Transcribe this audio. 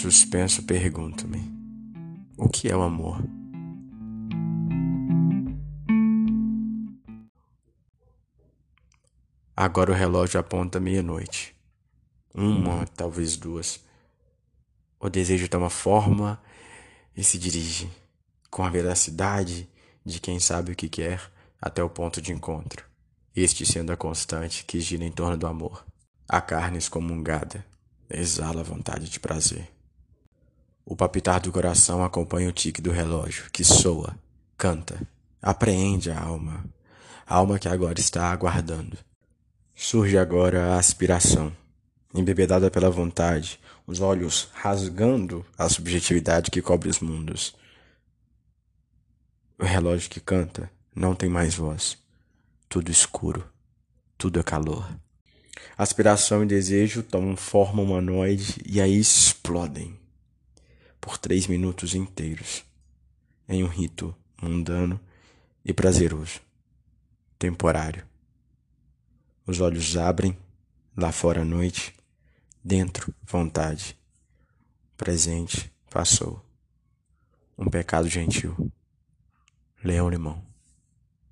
Suspenso, pergunto-me: o que é o amor? Agora o relógio aponta meia-noite. Uma, talvez duas. O desejo toma forma e se dirige, com a velocidade de quem sabe o que quer, até o ponto de encontro, este sendo a constante que gira em torno do amor. A carne excomungada exala a vontade de prazer. O palpitar do coração acompanha o tique do relógio, que soa, canta, apreende a alma, a alma que agora está aguardando. Surge agora a aspiração, embebedada pela vontade, os olhos rasgando a subjetividade que cobre os mundos. O relógio que canta não tem mais voz. Tudo escuro, tudo é calor. Aspiração e desejo tomam forma humanoide e aí explodem por três minutos inteiros, em um rito mundano e prazeroso, temporário. Os olhos abrem, lá fora a noite, dentro vontade. Presente passou. Um pecado gentil. Leão Limão.